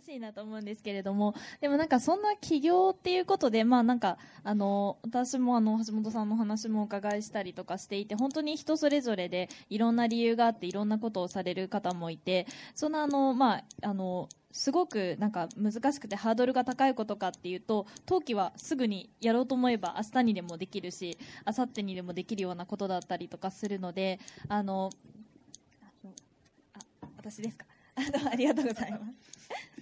しいなと思うんですけれども、でもなんかそんな起業っていうことで、まあなんか、あの、私もあの、橋本さんの話もお伺いしたりとかしていて、本当に人それぞれでいろんな理由があっていろんなことをされる方もいて、そんなあの、まあ、あの、すごくなんか難しくてハードルが高いことかっていうと冬季はすぐにやろうと思えば明日にでもできるし明後日にでもできるようなことだったりとかするのであの私ですか？ありがとうございます。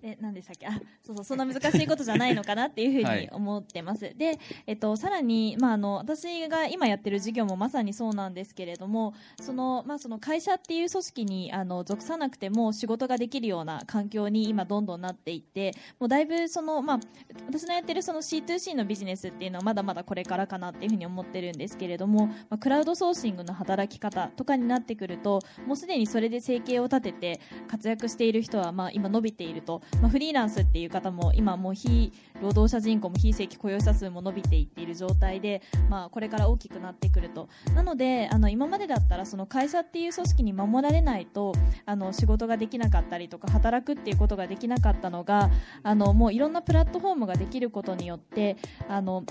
で何でしたっけ？あそうそうそんな難しいことじゃないのかなっていうふうに思ってます、はい、で、えっと、さらに、まあ、あの私が今やってる事業もまさにそうなんですけれどもその、まあ、その会社っていう組織にあの属さなくても仕事ができるような環境に今どんどんなっていってもうだいぶその、まあ、私のやってるその C2C のビジネスっていうのはまだまだこれからかなっていうふうに思ってるんですけれども、まあ、クラウドソーシングの働き方とかになってくるともうすでにそれで生計を立てて活躍している人は、まあ、今伸びているとまあ、フリーランスっていう方も今もう非労働者人口も非正規雇用者数も伸びていっている状態で、まあ、これから大きくなってくると。なのであの今までだったらその会社っていう組織に守られないとあの仕事ができなかったりとか働くっていうことができなかったのがあのもういろんなプラットフォームができることによってあの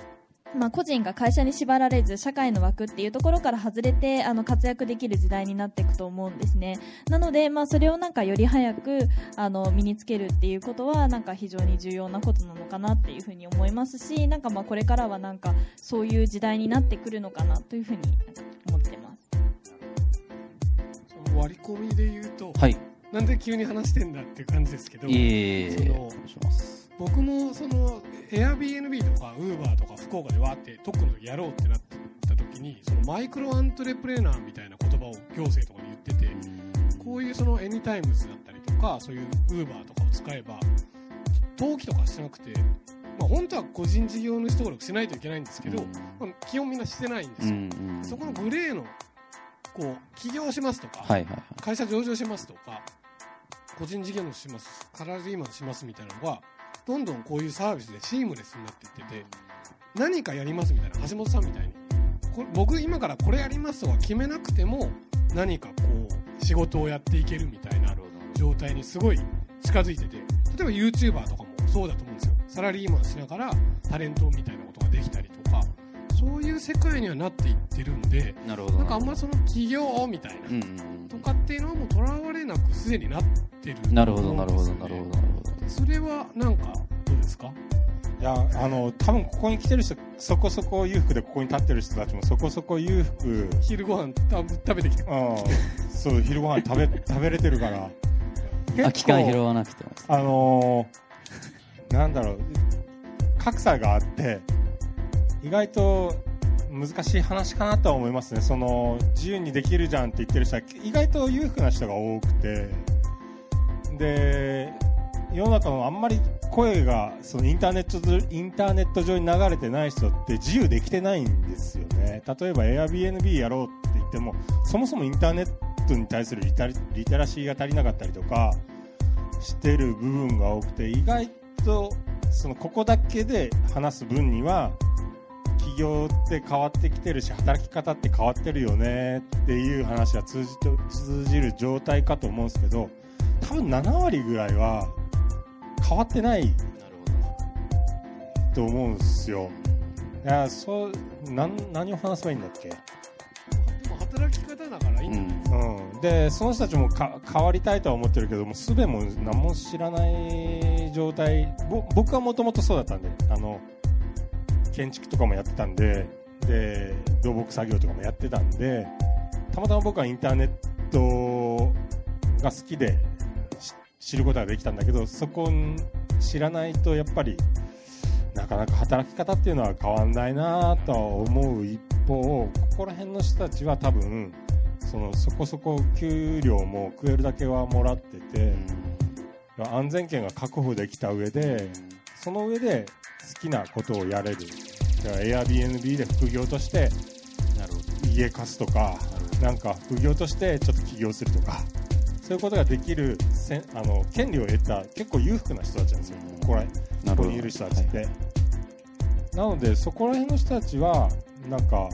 まあ、個人が会社に縛られず社会の枠っていうところから外れてあの活躍できる時代になっていくと思うんですね。なので、まあ、それをなんかより早くあの身につけるっていうことはなんか非常に重要なことなのかなっていうふうに思いますしなんかまあこれからはなんかそういう時代になってくるのかなというふうに思ってます。その割り込みで言うと、はい、なんで急に話してんだっていう感じですけど、えー、その僕もその Airbnb とか Uber とか福岡でわーって特のやろうってなった時にそのマイクロアントレプレーナーみたいな言葉を行政とかで言っててこういうそのエニタイムズだったりとかそういう Uber とかを使えば登記とかしてなくて、まあ、本当は個人事業主登録しないといけないんですけど、まあ、基本みんなしてないんですよ、そこのグレーのこう起業しますとか、会社上場しますとか個人事業主しますサラリーマンしますみたいなのがどんどんこういうサービスでシームレスになっていってて何かやりますみたいな橋本さんみたいに。こ僕今からこれやりますとは決めなくても何かこう仕事をやっていけるみたいな状態にすごい近づいてて例えば YouTuber とかもそうだと思うんですよ。サラリーマンしながらタレントみたいなことができたりとかそういう世界にはなっていってるんでなんかあんまその起業みたいな、うんうん、とかっていうのはもうとらわれなくすでになってるなるほどなるほどなるほど。それはなんかどうですか？いやあの多分ここに来てる人そこそこ裕福でここに立ってる人たちもそこそこ裕福。昼ご飯食べてきて。あそう昼ご飯食べ 食べれてるから。空き缶拾わなくても。あのー、なんだろう格差があって意外と難しい話かなとは思いますね。その自由にできるじゃんって言ってる人は意外と裕福な人が多くて。で世の中のあんまり声がそのインターネットインターネット上に流れてない人って自由できてないんですよね。例えば Airbnb やろうって言ってもそもそもインターネットに対するリタリテラシーが足りなかったりとかしてる部分が多くて意外とそのここだけで話す分には業って変わってきてるし働き方って変わってるよねっていう話が通じ通じる状態かと思うんですけど多分7割ぐらいは変わってないと思うんですよ。いやそうなん何を話せばいいんだっけ？働き方だからいいんだ、うん、うん、でその人たちもか変わりたいとは思ってるけどもすべも何も知らない状態。僕はもともとそうだったんであの建築とかもやってたんでで土木作業とかもやってたんでたまたま僕はインターネットが好きで知ることができたんだけどそこ知らないとやっぱりなかなか働き方っていうのは変わんないなとは思う一方ここら辺の人たちは多分そのそこそこ給料も食えるだけはもらってて安全圏が確保できた上でその上で好きなことをやれる。だから Airbnb で副業として家貸すとかなんか副業としてちょっと起業するとかそういうことができるせあの権利を得た結構裕福な人たちなんですよ。ここらここにいる人たちって、はい、なのでそこら辺の人たちはなんか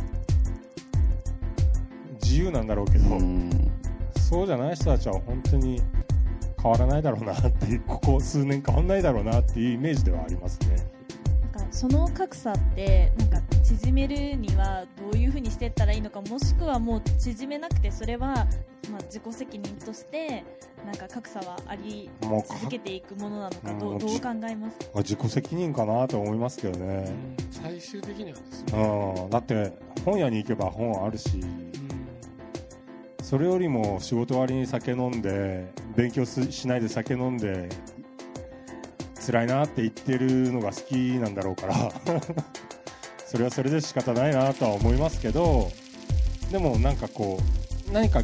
自由なんだろうけどそうじゃない人たちは本当に変わらないだろうなっていうここ数年変わらないだろうなっていうイメージではありますねその格差ってなんか縮めるにはどういうふうにしていったらいいのかもしくはもう縮めなくてそれは、まあ、自己責任としてなんか格差はあり続けていくものなのかどうどう考えますまあ自己責任かなと思いますけどね、最終的にはですね、うん、だって本屋に行けば本あるし。それよりも仕事終わりに酒飲んで勉強すしないで酒飲んで辛いなって言ってるのが好きなんだろうから。それはそれで仕方ないなとは思いますけどでもなんかこう何か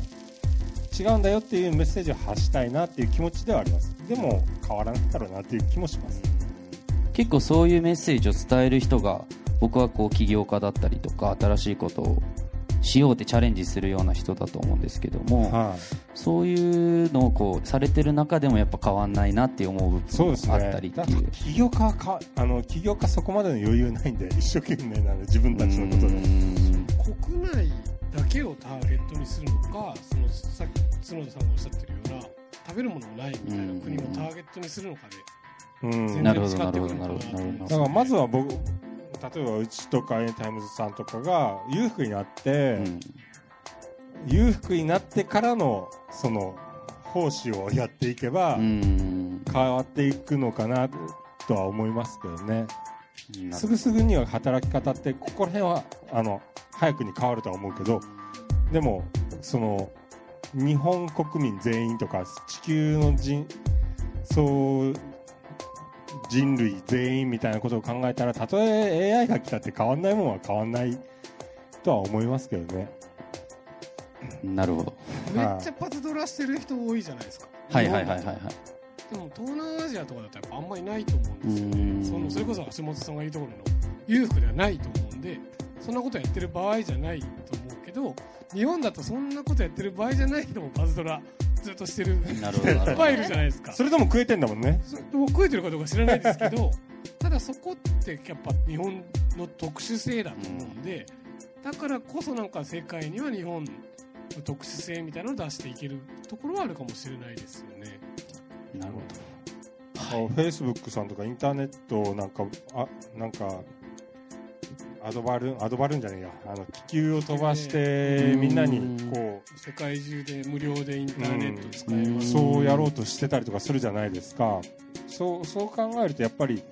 違うんだよっていうメッセージを発したいなっていう気持ちではあります。でも変わらないだろうなっていう気もします。結構そういうメッセージを伝える人が僕はこう起業家だったりとか新しいことをしようってチャレンジするような人だと思うんですけども、はい。そういうのをこうされてる中でもやっぱ変わんないなって思う部分そうですねもあったりってだいう。起業家はかあの起業家そこまでの余裕ないんで一生懸命なんで自分たちのことで。国内だけをターゲットにするのかそのさっき角田さんがおっしゃってるような食べるものもないみたいな国もターゲットにするのかでうん。全然なるほど違ってくるのかなとなるほどなるほど思いますだからまずは僕例えばうちとかエニタイムズさんとかが裕福になって、うん。裕福になってからのその奉仕をやっていけばうん。変わっていくのかなとは思いますけどね。すぐすぐには働き方ってここら辺はあの早くに変わるとは思うけどでもその日本国民全員とか地球の人そう人類全員みたいなことを考えたらたとえ AI が来たって変わんないもんは変わんないとは思いますけどね。なるほど。めっちゃパズドラしてる人多いじゃないですか。はい。はい。はい。はい。はい。でも東南アジアとかだっぱあんまりないと思うんですようーん。ねそのそれこそ橋本さんが言うところの裕福ではないと思うんでそんなことやってる場合じゃないと思うけど日本だとそんなことやってる場合じゃない人もパズドラずっとしてる。なるほど。なるほどいっぱいいるじゃないですか。それでも食えてんだもんね。そもう食えてるかどうか知らないですけどただそこってやっぱ日本の特殊性だと思うんで、だからこそなんか世界には日本の特殊性みたいなのを出していけるところはあるかもしれないですよね。なるほフェイスブックさんとかインターネットなんかあなんかアドバルアドバルーンじゃねえやあの気球を飛ばしてうん。みんなにこ世界中で無料でインターネット使えまうす、そうやろうとしてたりとかするじゃないですか。そうそう考えるとやっぱり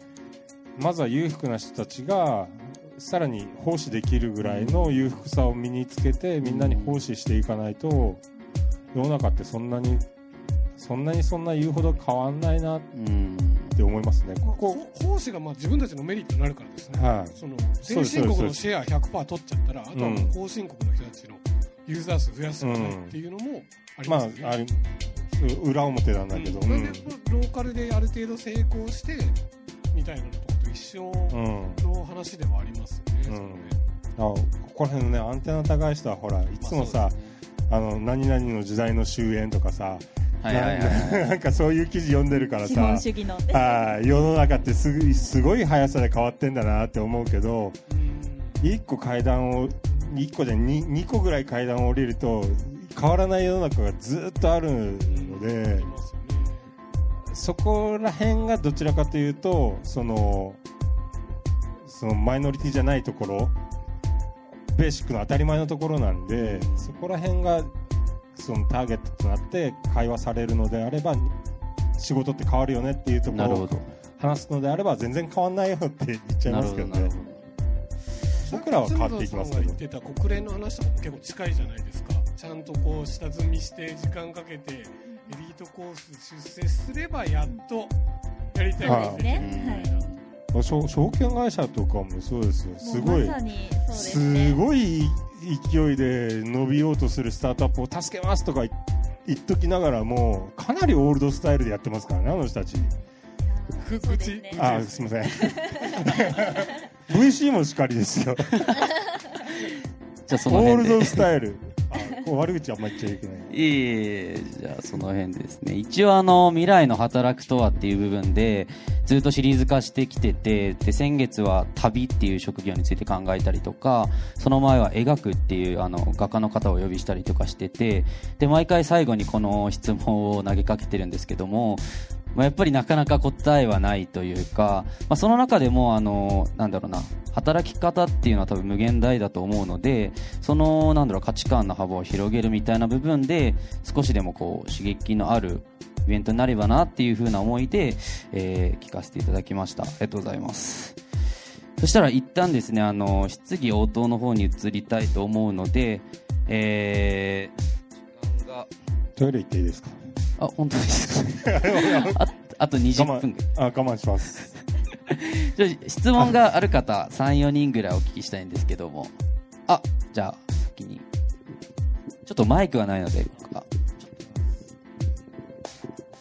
まずは裕福な人たちがさらに奉仕できるぐらいの裕福さを身につけてみんなに奉仕していかないと世の中ってそんなにそんなにそんな言うほど変わんないなって思いますね。ここ。こ奉仕がまあ自分たちのメリットになるからですね、はい。その先進国のシェア100%取っちゃったらあとは後進国の人たちのユーザー数増やすしかないっていうのもありまあますよね。あれ裏表なんだけど、うん。それでローカルである程度成功してみたいなのとかと一緒うん。の話ではありますよね。それね。あここら辺のねアンテナ高い人はほらいつもさ、あの何々の時代の終焉とかさ、な なんかそういう記事読んでるからさ。資本主義の。あー世の中ってすぐすごい速さで変わってんだなって思うけどうん。1個階段を1個で 2, 2個ぐらい階段を降りると変わらない世の中がずっとあるのあで。そこら辺がどちらかというとそのそのマイノリティじゃないところベーシックの当たり前のところなんでそこら辺がそのターゲットとなって会話されるのであれば仕事って変わるよねっていうところを話すのであれば全然変わんないよって言っちゃいなますけどね。僕らは変わっていきますけど。角田さんが言ってた国連の話とかも結構近いじゃないですか？ちゃんとこう下積みして時間かけてエリートコース出世すればやっとやりたいことができるみたいな。証証券会社とかもそうですよ。すごいまさにそうですね。すごい勢いで伸びようとするスタートアップを助けますとか言言っときながらもかなりオールドスタイルでやってますからねあの人たち。くそうですね。口。あすいません。VC もしかりですよ。じゃあそのオールドスタイル悪口あんま言っちゃいけない。いえいえじゃあその辺ですね。一応あの未来の働くとはっていう部分でずっとシリーズ化してきててで先月は旅っていう職業について考えたりとかその前は描くっていうあの画家の方をお呼びしたりとかしててで毎回最後にこの質問を投げかけてるんですけどもまあ、やっぱりなかなか答えはないというか、まあ、その中でもあのなんだろうな働き方っていうのは多分無限大だと思うのでそのなんだろう価値観の幅を広げるみたいな部分で少しでもこう刺激のあるイベントになればなっていう風な思いで、えー、聞かせていただきました。ありがとうございます。そしたら一旦ですねあの質疑応答の方に移りたいと思うので、えー、時間がトイレ行っていいですか？あ本当ですか？ああと20分。あ我慢します。じゃ質問がある方34人ぐらいお聞きしたいんですけども。あじゃあ先に。ちょっとマイクがないのであ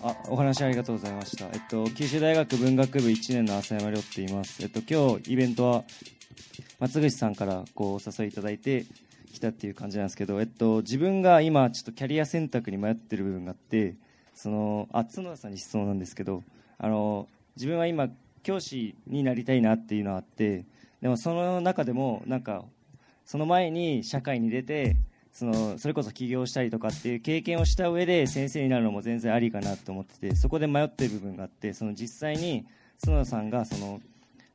あお話ありがとうございました、えっと、九州大学文学部1年の浅山亮って言います、えっと、今日イベントは松口さんからこうお誘いいただいて来たっていう感じなんですけど、えっと、自分が今ちょっとキャリア選択に迷ってる部分があってそのあ角田さんに質問なんですけどあの自分は今教師になりたいなっていうのがあってでもその中でもなんかその前に社会に出てそのそれこそ起業したりとかっていう経験をした上で先生になるのも全然ありかなと思っててそこで迷ってる部分があってその実際に角田さんがその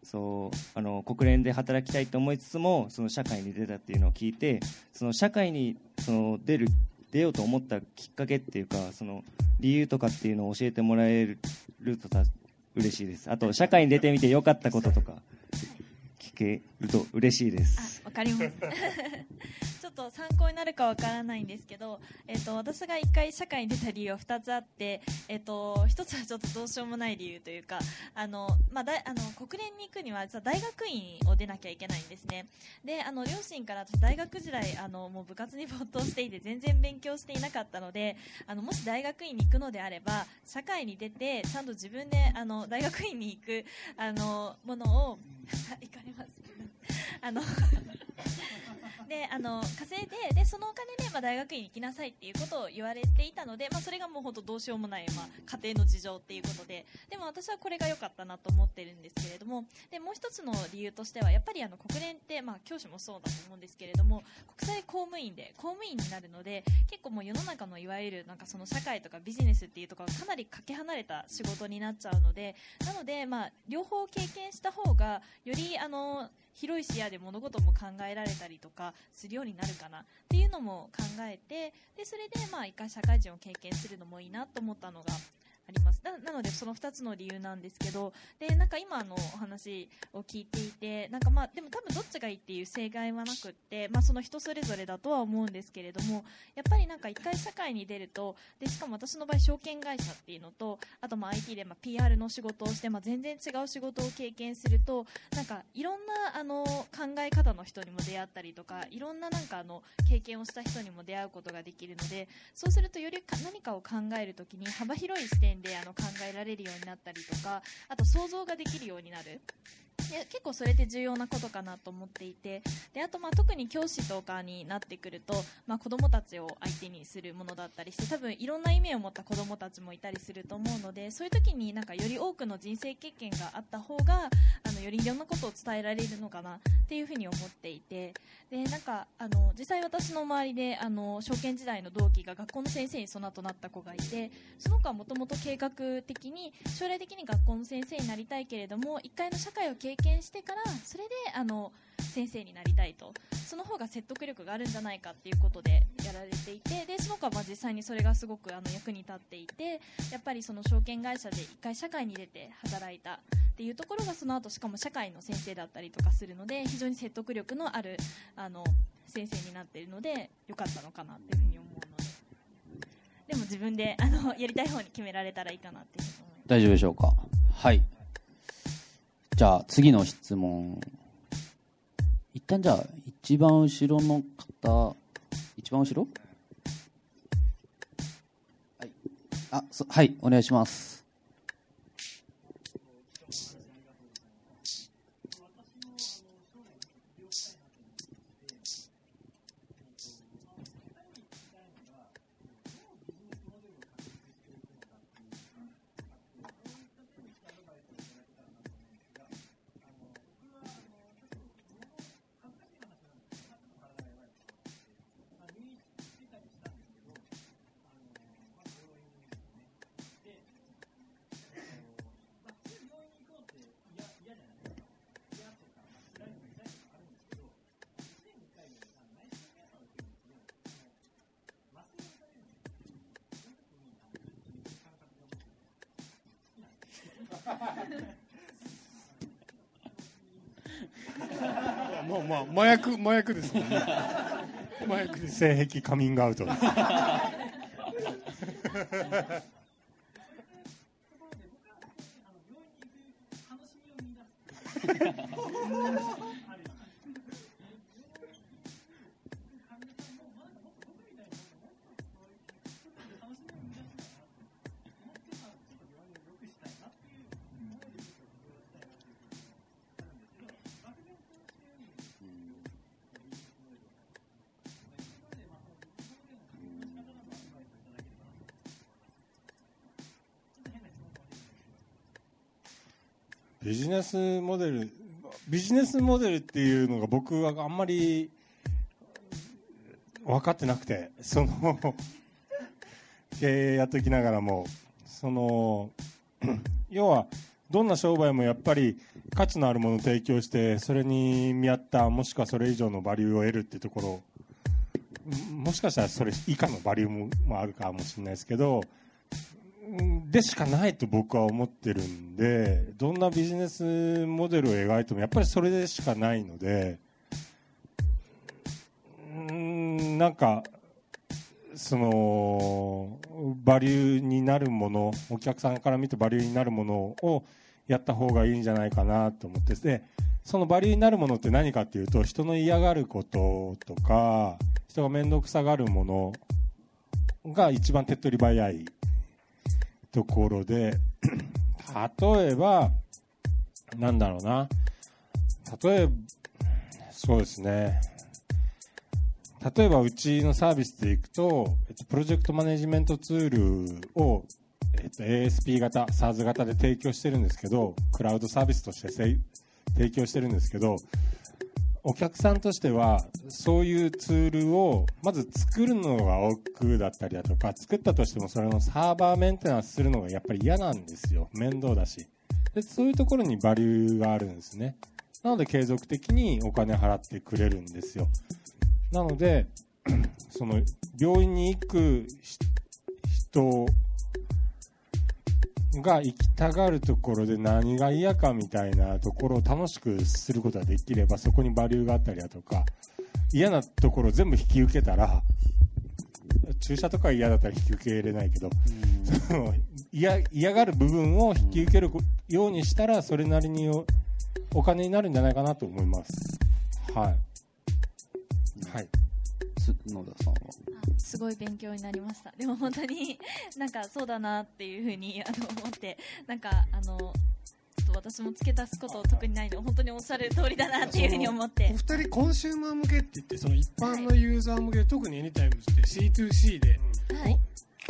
そうあの国連で働きたいと思いつつもその社会に出たっていうのを聞いてその社会にその出る出ようと思ったきっかけっていうかその理由とかっていうのを教えてもらえると嬉しいです。あと社会に出てみてよかったこととか。けると嬉しいです。わかります。ちょっと参考になるかわからないんですけど、えーと、私が1回社会に出た理由は2つあって、えーと、1つはちょっとどうしようもない理由というかあの、まあ、だあの国連に行くには実は大学院を出なきゃいけないんですね。であの両親から私大学時代あのもう部活に没頭していて全然勉強していなかったのであのもし大学院に行くのであれば社会に出てちゃんと自分であの大学院に行くあのものを 行かれます。us. あの であの稼いででそのお金で、まあ、大学院に行きなさいっていうことを言われていたので、まあ、それがもう本当どうしようもない、まあ、家庭の事情っていうことででも私はこれが良かったなと思ってるんですけれどもでもう一つの理由としてはやっぱりあの国連って、まあ、教師もそうだと思うんですけれども国際公務員で公務員になるので結構もう世の中のいわゆるなんかその社会とかビジネスっていうところかなりかけ離れた仕事になっちゃうのでなので、まあ、両方経験した方がよりあの広い視野で物事も考えられたりとかするようになるかな。っていうのも考えてでそれでまあ一回社会人を経験するのもいいなと思ったのがあります。ななのでその2つの理由なんですけどでなんか今のお話を聞いていてなんかまあでも多分どっちがいいっていう正解はなくって、まあ、その人それぞれだとは思うんですけれどもやっぱりなんか1回社会に出るとでしかも私の場合証券会社っていうのとあとまあ IT でまあ PR の仕事をして、まあ、全然違う仕事を経験するとなんかいろんなあの考え方の人にも出会ったりとかいろんななんかあの経験をした人にも出会うことができるのでそうするとより何かを考えるときに幅広い視点であの考えられるようになったりとかあと想像ができるようになる。で結構それって重要なことかなと思っていて。であとまあ特に教師とかになってくると、まあ、子どもたちを相手にするものだったりして多分いろんな意味を持った子どもたちもいたりすると思うのでそういう時になんかより多くの人生経験があった方があのよりいろんなことを伝えられるのかなっていうふうに思っていて。でなんかあの実際私の周りであの証券時代の同期が学校の先生にその後なった子がいてその子はもともと計画的に将来的に学校の先生になりたいけれども1回の社会を経験してからそれであの先生になりたいと。その方が説得力があるんじゃないかっていうことでやられていて。でその子はまあ実際にそれがすごくあの役に立っていて。やっぱりその証券会社で1回社会に出て働いたっていうところがその後しかも社会の先生だったりとかするので非常に説得力のあるあの先生になっているので良かったのかなっていうふうに思うので。でも自分であのやりたい方に決められたらいいかなっていう思います。大丈夫でしょうか？はい。じゃあ次の質問。一旦じゃあ一番後ろの方一番後ろ？はい。あそはいお願いします。もうまあ麻薬麻薬ですもんね麻薬で性癖カミングアウトですスモデルビジネスモデルっていうのが僕はあんまり分かってなくてその経営やっておきながらも。その要はどんな商売もやっぱり価値のあるものを提供してそれに見合ったもしくはそれ以上のバリューを得るっていうところもしかしたらそれ以下のバリューももあるかもしれないですけどでしかないと僕は思ってるんでどんなビジネスモデルを描いてもやっぱりそれでしかないのでうんなんかそのバリューになるものお客さんから見てバリューになるものをやった方がいいんじゃないかなと思ってでそのバリューになるものって何かっていうと人の嫌がることとか人が面倒くさがるものが一番手っ取り早いところで例えばなんだろうな。例えばそうですね。例えばうちのサービスでいくと、プロジェクトマネジメントツールを、えっと、ASP 型 SARS 型で提供してるんですけどクラウドサービスとして提供してるんですけどお客さんとしてはそういうツールをまず作るのが億劫だったりだとか作ったとしてもそれのサーバーメンテナンスするのがやっぱり嫌なんですよ。面倒だし。でそういうところにバリューがあるんですね。なので継続的にお金払ってくれるんですよ。なのでその病院に行く人が行きたがるところで何が嫌かみたいなところを楽しくすることができればそこにバリューがあったりだとか嫌なところを全部引き受けたら注射とか嫌だったら引き受け入れないけど、その嫌嫌がる部分を引き受けるようにしたらそれなりにお金になるんじゃないかなと思います。はい。はい。角田さんは？あすごい勉強になりました。でも本当に なんかそうだなっていうふうにあの思ってなんかあの私も付け足すこと特にないので本当におっしゃる通りだなっていうふうに思って。お二人コンシューマー向けって言ってその一般のユーザー向け特にエニタイムズって C2C ではい。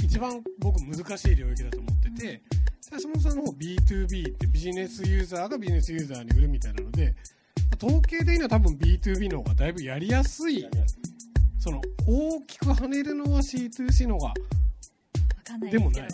一番僕難しい領域だと思ってて橋本さんの方 B2B ってビジネスユーザーがビジネスユーザーに売るみたいなので統計的には多分 B2B の方がだいぶやりやすいその大きく跳ねるのは C2C の方がわかんないですけど。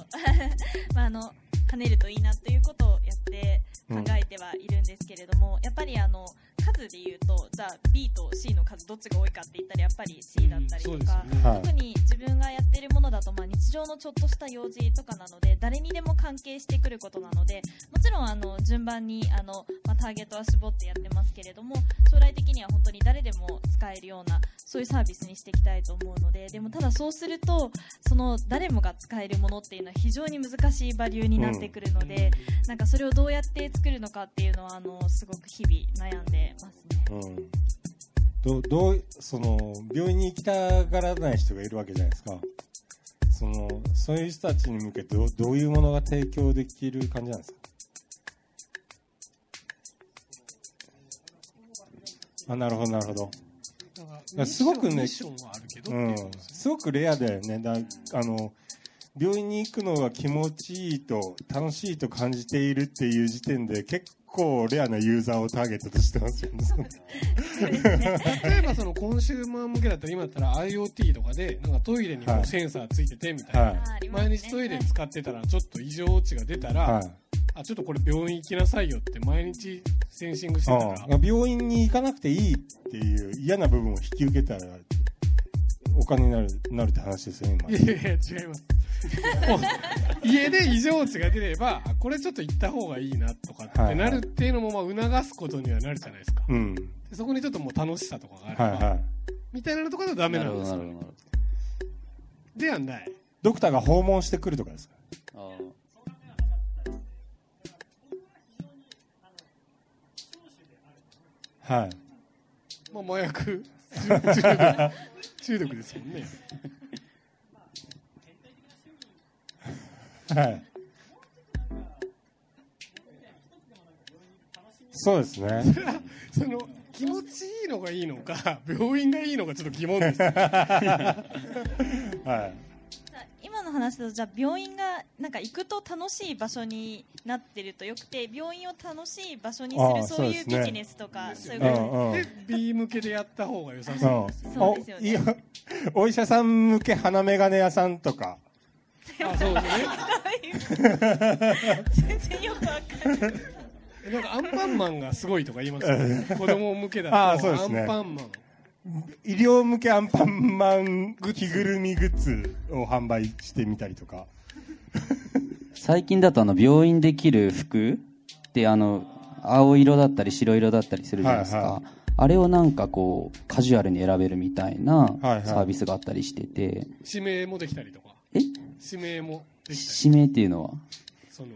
まああの跳ねるといいなということをやって考えてはいるんですけれども、やっぱりあの数で言うとじゃあ B と C の数どっちが多いかって言ったらやっぱり C だったりとか、ですよね。はい。特に自分がやってるものだと、まあ、日常のちょっとした用事とかなので誰にでも関係してくることなのでもちろんあの順番にあの、まあ、ターゲットは絞ってやってますけれども将来的には本当に誰でも使えるようなそういうサービスにしていきたいと思うのででもただそうするとその誰もが使えるものっていうのは非常に難しいバリューになってくるので、なんかそれをどうやって作るのかっていうのはあのすごく日々悩んでますね。うん。どどうその病院に行きたがらない人がいるわけじゃないですか。そのそういう人たちに向けてどうどういうものが提供できる感じなんですか？あなるほどなるほど。すごくね。うん。すごくレアだよね。だあの病院に行くのが気持ちいいと楽しいと感じているっていう時点で結構レアなユーザーをターゲットとしてますよね。例えばそのコンシューマー向けだったら今だったら IoT とかでなんかトイレにこはいうセンサーついててみたいな、はい。毎日トイレ使ってたらちょっと異常値が出たら、はい。あちょっとこれ病院行きなさいよって毎日センシングしてたら。あ病院に行かなくていいっていう嫌な部分を引き受けたらお金になるなるって話ですよね今。いやいや違います家で異常値が出ればあこれちょっと行った方がいいなとかってなるっていうのもまあ促すことにはなるじゃないですか。うん。でそこにちょっともう楽しさとかがあれば、はいはい。みたいなのとかだとダメなんですよではない。ドクターが訪問してくるとかですか？はい。まあ、麻薬中毒ですもんねはい。そうですね。その気持ちいいのがいいのか病院がいいのかちょっと疑問です。はい。今の話だとじゃあ病院がなんか行くと楽しい場所になってるとよくて病院を楽しい場所にするそういうビジネスとかそういううこと。んうん。で B 向けでやった方が良さそうですよそうですよね。おいやお医者さん向け鼻眼鏡屋さんとかあそうですね。全然よくわかんない。えなんかアンパンマンがすごいとか言いますよね。子供向けだと。あそうですね。アンパンマン。医療向けアンパンマン着ぐるみグッズを販売してみたりとか。最近だとあの病院で着る服ってあの青色だったり白色だったりするじゃないですか、はいはあれをなんかこうカジュアルに選べるみたいなはいはい。サービスがあったりしてて、指名もできたりとかえ？指名もできたり。指名っていうのは？その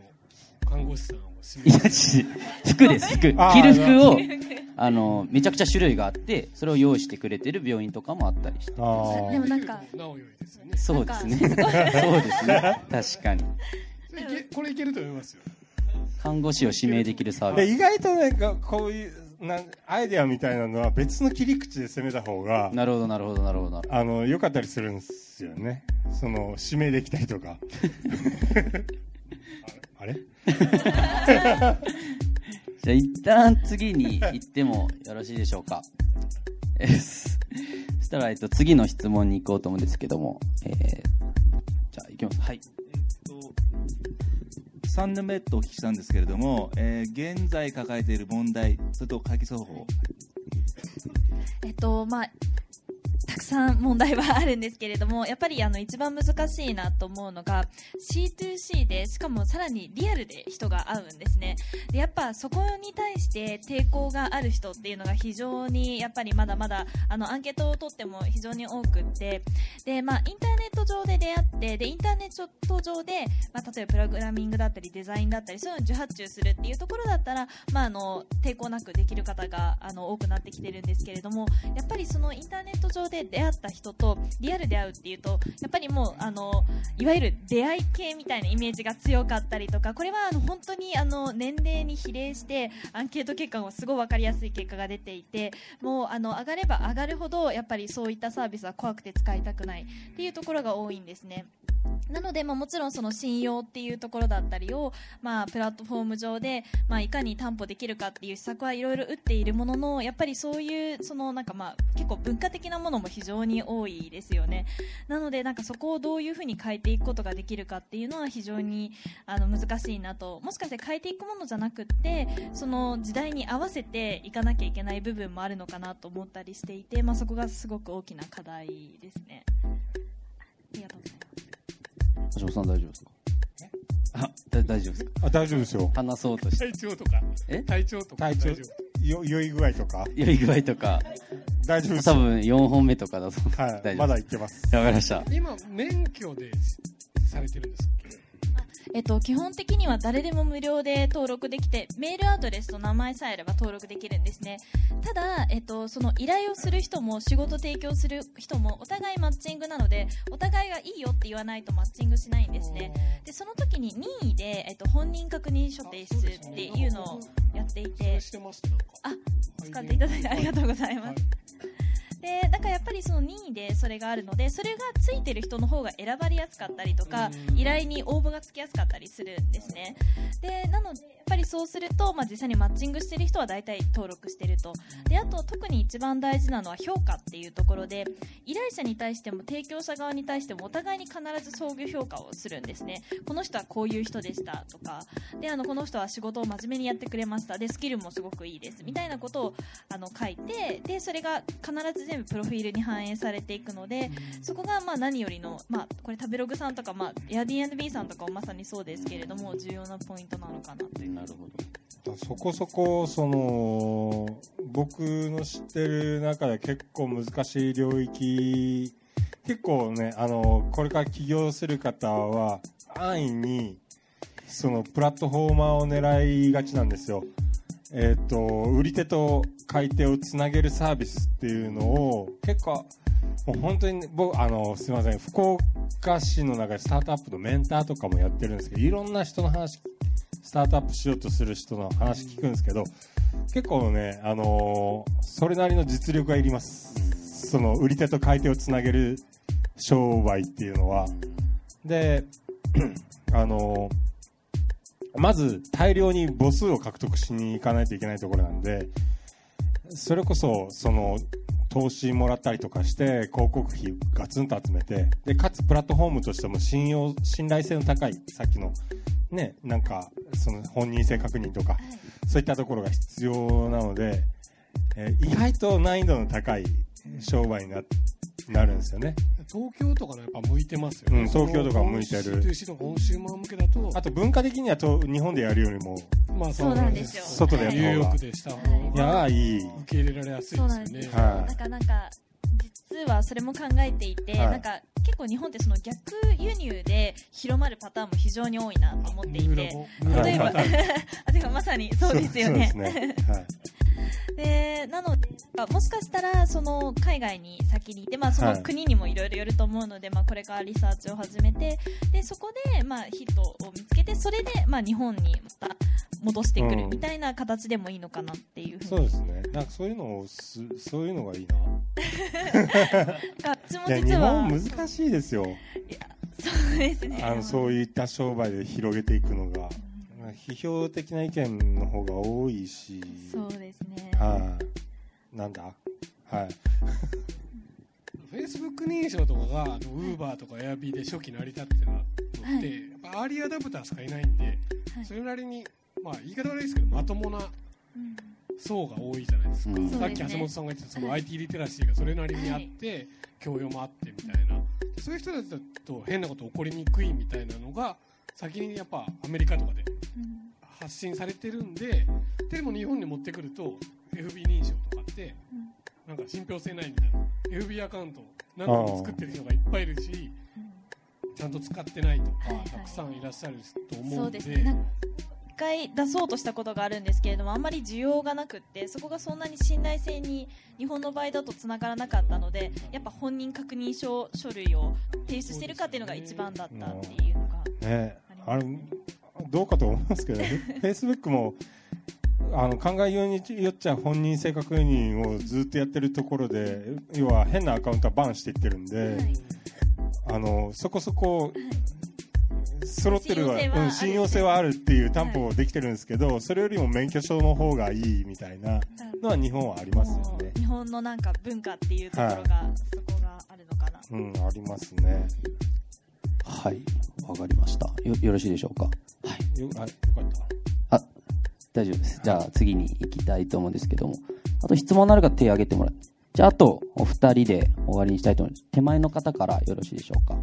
看護師さんをいや指名ち服です。服。あー着る服を あのめちゃくちゃ種類があってそれを用意してくれてる病院とかもあったりして。あでもなんかなお良いですよね。そうですね。そうですね。確かに。それいけこれいけると思いますよ。看護師を指名できるサービス。で意外とねここういうなんアイデアみたいなのは別の切り口で攻めた方がなるほどなるほどなるほどなるほど。あの良かったりするんですよねその指名できたりとか あれ？じゃあ一旦次に行ってもよろしいでしょうか。えそしたら、えっと、次の質問に行こうと思うんですけども、えーじゃあ行きます。はい。3年目とお聞きしたんですけれども、えー現在抱えている問題、それと解決方法、えっとまあさん問題はあるんですけれども やっぱりあの一番難しいなと思うのが C2C でしかもさらにリアルで人が会うんですね。でやっぱそこに対して抵抗がある人っていうのが非常にやっぱりまだまだあのアンケートを取っても非常に多くってで、まあ、インターネット上で出会ってでインターネット上で、まあ、例えばプログラミングだったりデザインだったりそういうのを受発注するっていうところだったら、まあ、あの抵抗なくできる方があの多くなってきてるんですけれどもやっぱりそのインターネット上で出会った人とリアルで会うっていうとやっぱりもうあのいわゆる出会い系みたいなイメージが強かったりとかこれはあの本当にあの年齢に比例してアンケート結果もすごい分かりやすい結果が出ていてもうあの上がれば上がるほどやっぱりそういったサービスは怖くて使いたくないっていうところが多いんですね。なので、まあ、もちろんその信用っていうところだったりを、まあ、プラットフォーム上で、まあ、いかに担保できるかっていう施策はいろいろ打っているもののやっぱりそういうそのなんか、まあ、結構文化的なものも非常に多いですよね。なのでなんかそこをどういうふうに変えていくことができるかっていうのは非常にあの難しいなと。もしかして変えていくものじゃなくってその時代に合わせていかなきゃいけない部分もあるのかなと思ったりしていて、まあ、そこがすごく大きな課題ですね。ありがとうございます。橋本さん大丈夫ですか？あ、だ大丈夫ですか？あ大丈夫ですよ。話そうとして。体調とか？え？体調とか？体調よ酔い具合とか？酔い具合とか、大丈夫ですよ。多分4本目とかだと思う。はい。まだいけます。わかりました。今免許でされてるんですっけ？えっと、基本的には誰でも無料で登録できてメールアドレスと名前さえあれば登録できるんですね。ただ、えっと、その依頼をする人も仕事提供する人もお互いマッチングなのでお互いがいいよって言わないとマッチングしないんですね。でその時に任意で、えっと、本人確認書提出っていうのをやっていそてあ使っていただいてありがとうございます、でだからやっぱりその任意でそれがあるのでそれがついてる人の方が選ばれやすかったりとか依頼に応募がつきやすかったりするんですね。でなのでやっぱりりそうすると、まあ、実際にマッチングしてる人は大体登録してると。であと特に一番大事なのは評価っていうところで依頼者に対しても提供者側に対してもお互いに必ず相互評価をするんですね。この人はこういう人でしたとかであのこの人は仕事を真面目にやってくれました。でスキルもすごくいいです。みたいなことをあの書いてでそれが必ず全部プロフィールに反映されていくのでそこがまあ何よりの、まあ、これ食べログさんとか、まあ、Airbnb さんとかもまさにそうですけれども重要なポイントなのかなという。なるほど。そこそこその僕の知ってる中で結構難しい領域結構ねあのこれから起業する方は安易にそのプラットフォーマーを狙いがちなんですよえっ、と売り手と買い手をつなげるサービスっていうのを結構もう本当に僕あのすみません福岡市の中でスタートアップのメンターとかもやってるんですけどいろんな人の話スタートアップしようとする人の話聞くんですけど結構ね、あのそれなりの実力がいります。その売り手と買い手をつなげる商売っていうのは。で あのーまず大量に母数を獲得しに行かないといけないところなんでそれこそその投資もらったりとかして広告費ガツンと集めてでかつプラットフォームとしても信用信頼性の高いさっきのねなんかその本人性確認とかそういったところが必要なので、えー意外と難易度の高い商売にななるんですよね東京とかのやっぱ向いてますよね、うん東京とか向いてる。C2C とかコンシューマー向けだとあと文化的にはと日本でやるよりもまあそうなんですよ。外でやったニューヨ方がークでした。方い。やがーいい。受け入れられやすいそうですよ。ねなかなんか実はそれも考えていて、はい。なんか結構日本ってその逆輸入で広まるパターンも非常に多いなと思っていて。例えば あてかまさにそうですよね。はい。でなのでもしかしたらその海外に先にいて、まあ、そはい。の国にもいろいろよると思うので、まあ、これからリサーチを始めてでそこでまあヒットを見つけてそれでまあ日本にまた戻してくるうん。みたいな形でもいいのかなっていうふそううにですね。なんかそういうのをすそういうのがいいな。私もいや日実は本難しいですよ。そうですね。あのそういった商売で広げていくのが。批評的な意見の方が多いし。そうですね。はい。なんだ？はいフェイスブック認証とかがウーバーとかエアビーで初期成り立ってたのって、はい。やっぱアーリーアダプターしかいないんで、はい。それなりにまあ言い方悪いですけどまともなうん層が多いじゃないですか、うん。さっき橋本さんが言ってたそのはい。IT リテラシーがそれなりにあって、教養もあってみたいな。そういう人たちだと変なこと起こりにくいみたいなのが先にやっぱアメリカとかでうん。発信されてるんででも日本に持ってくると FB 認証とかってうんなんか信憑性ないみたいな。FB アカウント何個も作ってる人がいっぱいいるしちゃんと使ってないとか、はいはい。たくさんいらっしゃると思そううんで。ですね。一回出そうとしたことがあるんですけれどもあんまり需要がなくってそこがそんなに信頼性に日本の場合だとつながらなかったのでやっぱ本人確認書書類を提出してるかっていうのが一番だったっていうのがね。あれどうかと思いますけどね。フェイスブックもあの考えようによっちゃ本人性確認をずっとやってるところで要は変なアカウントはバンしていってるんで、はい。あのそこそこ揃ってるは信用性はあるう。ん信用性はあるっていう担保できてるんですけど、それよりも免許証の方がいいみたいなのは日本はありますよね。日本のなんか文化っていうところが、そこがあるのかな。うん、ありますね。はい。わかりました。よよろしいでしょうか？はい。よあよかった。あ大丈夫です。じゃあ次に行きたいと思うんですけども。あと質問のある方手を挙げてもらうじゃああとお二人で終わりにしたいと思います。手前の方からよろしいでしょうか。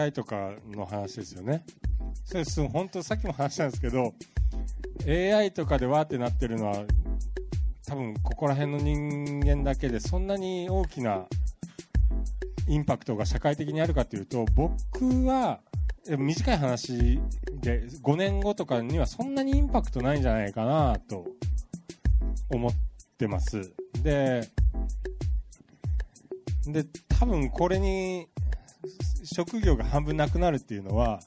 AI とかの話ですよね。そうです。本当さっきも話したんですけど、AI とかでわーってなってるのは多分ここら辺の人間だけでそんなに大きなインパクトが社会的にあるかというと僕は短い話で5年後とかにはそんなにインパクトないんじゃないかなと思ってますでで多分これに職業が半分なくなるっていうのは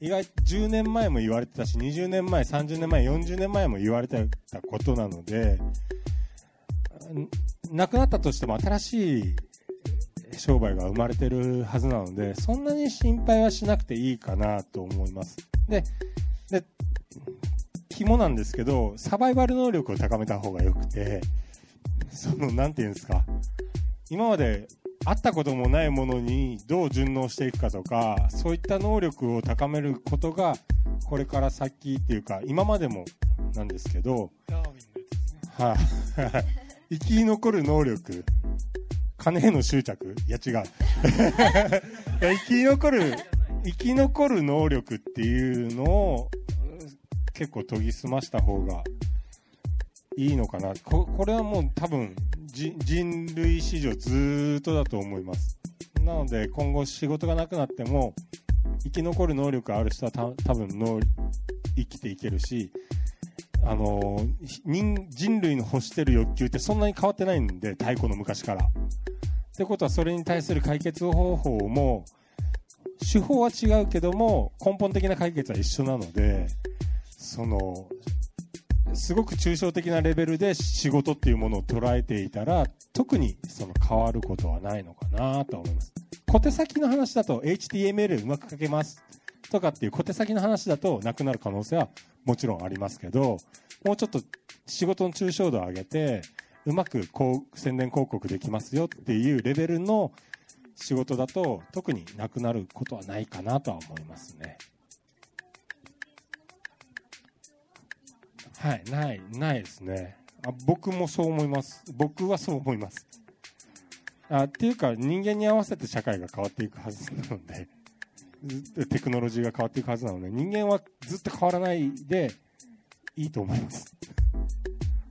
意外と10年前も言われてたし20年前30年前40年前も言われてたことなのでなくなったとしても新しい商売が生まれてるはずなのでそんなに心配はしなくていいかなと思います。でで肝なんですけどサバイバル能力を高めた方がよくてそのなんていうんですか今まで会ったこともないものにどう順応していくかとかそういった能力を高めることがこれから先っていうか今までもなんですけどはい、生き残る能力金への執着？いや違う。い や生き残る生き残る能力っていうのを結構研ぎ澄ました方がいいのかな。ここれはもう多分人類史上ずっとだと思いますなので今後仕事がなくなっても生き残る能力ある人はた多分の生きていけるしあの人人類の欲してる欲求ってそんなに変わってないんで太古の昔から。ってことはそれに対する解決方法も手法は違うけども根本的な解決は一緒なのでそのすごく抽象的なレベルで仕事っていうものを捉えていたら特にその変わることはないのかなとは思います。小手先の話だと HTML うまく書けます。とかっていう小手先の話だとなくなる可能性はもちろんありますけどもうちょっと仕事の抽象度を上げてうまくこう宣伝広告できますよっていうレベルの仕事だと特になくなることはないかなとは思いますね。はいないないですね。あ僕もそう思います。僕はそう思います。あっていうか人間に合わせて社会が変わっていくはずなので。ず テクノロジーが変わっていくはずなので。人間はずっと変わらないでいいと思います。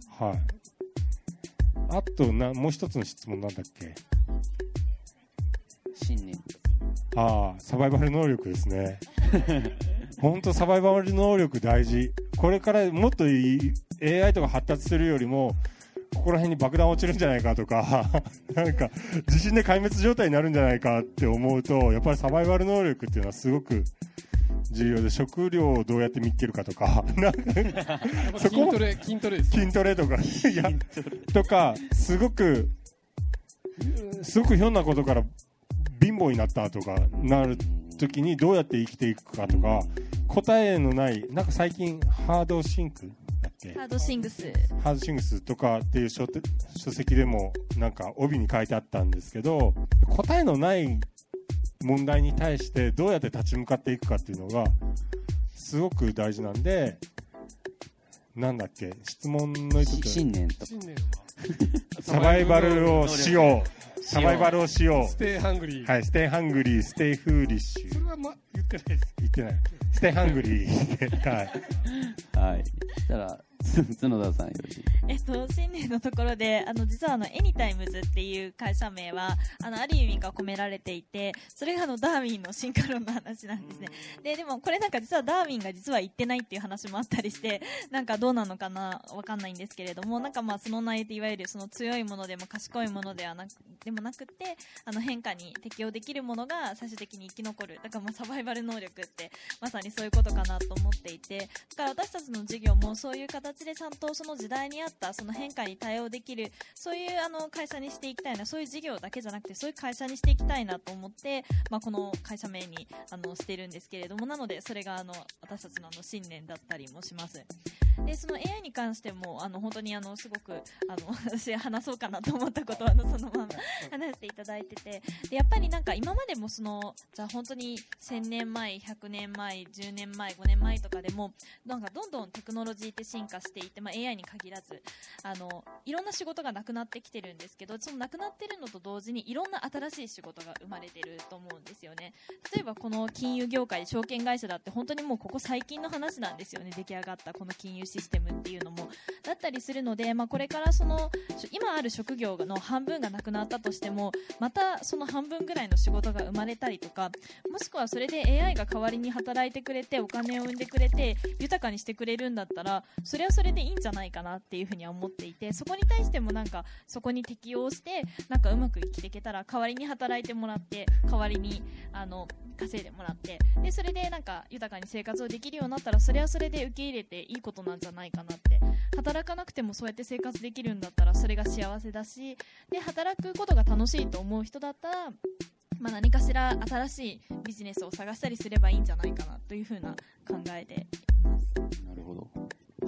はい。あとなもう一つの質問なんだっけ？信念。ああサバイバル能力ですね。本当サバイバル能力大事これからもっといい AI とか発達するよりもここら辺に爆弾落ちるんじゃないかとか なんか地震で壊滅状態になるんじゃないかって思うとやっぱりサバイバル能力っていうのはすごく重要で食料をどうやって見っけるかとか そこ 筋トレ筋トレです筋トレとかいやとかすごくすごくひょんなことから貧乏になったとかなる時にどうやって生きていくかとか答えのないなんか最近ハードシンクだっけ？ハードシングス。ハードシングスとかっていう書書籍でもなんか帯に書いてあったんですけど答えのない問題に対してどうやって立ち向かっていくかっていうのがすごく大事なんでなんだっけ？質問の一つ。信念とサバイバルをしようサバイバルをしよ stay hungry、うはい stay hungry stay foolish。それは、ま、言ってない。です言ってない。 Stay hungry。はい。はい。そしたらつ 角田さんよろしいえっと、信念のところで、あの、実はあの、エニタイムズっていう会社名は、あの、ある意味が込められていて、それがあの、ダーウィンの進化論の話なんですね。で、でもこれなんか実はダーウィンが実は言ってないっていう話もあったりして、なんかどうなのかな、わかんないんですけれども、なんかまあ、その内容でいわゆるその強いものでも賢いものではなく、でもなくて、あの、変化に適応できるものが最終的に生き残る。だからまあ、サバイバル能力って、まさにそういうことかなと思っていて、だから私たちの授業もそういう形でちゃんとその時代に合ったその変化に対応できるそういうあの会社にしていきたいなそういう事業だけじゃなくてそういう会社にしていきたいなと思って、まあ、この会社名にあのしてるんですけれどもなのでそれがあの私たちのあの信念だったりもします。でその AI に関してもあの本当にあのすごくあの私話そうかなと思ったことはあのそのまま話していただいててでやっぱりなんか今までもそのじゃあ本当に1000年前100年前10年前5年前とかでもなんかどんどんテクノロジーって進化ししていて、まあ、AI に限らずあのいろんな仕事がなくなってきてるんですけどそのなくなってるのと同時にいろんな新しい仕事が生まれてると思うんですよね。例えばこの金融業界証券会社だって本当にもうここ最近の話なんですよね。出来上がったこの金融システムっていうのも。だったりするので、まあ、これからその今ある職業の半分がなくなったとしてもまたその半分ぐらいの仕事が生まれたりとかもしくはそれで AI が代わりに働いてくれてお金を生んでくれて豊かにしてくれるんだったらそれはそれでいいんじゃないかなっていうふうには思っていてそこに対してもなんかそこに適応してなんかうまく生きていけたら代わりに働いてもらって代わりにあの稼いでもらってでそれでなんか豊かに生活をできるようになったらそれはそれで受け入れていいことなんじゃないかなって働かなくてもそうやって生活できるんだったらそれが幸せだしで働くことが楽しいと思う人だったら、まあ、何かしら新しいビジネスを探したりすればいいんじゃないかなというふうな考えでいます。なるほど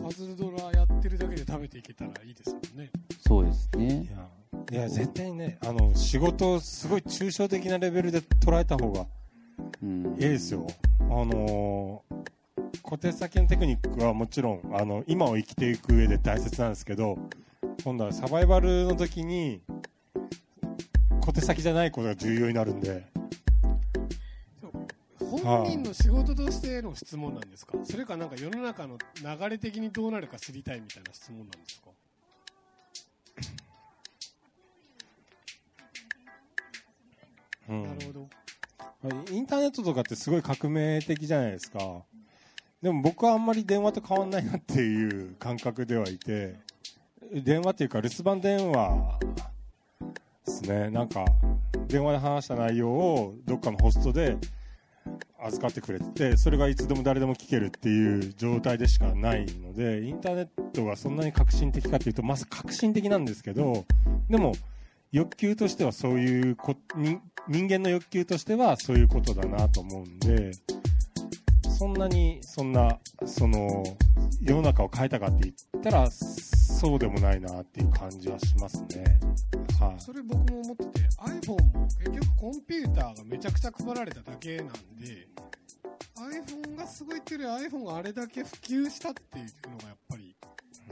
パズルドラやってるだけで食べていけたらいいですもんね。そうですね。いやいや絶対ねあの仕事をすごい抽象的なレベルで捉えた方がうん。いいですよ。あのー小手先のテクニックはもちろんあの今を生きていく上で大切なんですけど今度はサバイバルの時に小手先じゃないことが重要になるんで本人の仕事としての質問なんですか？それかなんか世の中の流れ的にどうなるか知りたいみたいな質問なんですか？うん。なるほど。インターネットとかってすごい革命的じゃないですか。でも僕はあんまり電話と変わんないなっていう感覚ではいて電話っていうか留守番電話ですね。なんか電話で話した内容をどっかのホストで預かってくれてそれがいつでも誰でも聞けるっていう状態でしかないのでインターネットがそんなに革新的かっていうとまず革新的なんですけどでも欲求としてはそういうこ人人間の欲求としてはそういうことだなと思うんでそんなにそんなその世の中を変えたかって言ったらそうでもないなっていう感じはしますね。はいそれ僕も思ってて iPhone も結局コンピューターがめちゃくちゃ配られただけなんで iPhone がすごいっていうより iPhone があれだけ普及したっていうのがやっぱり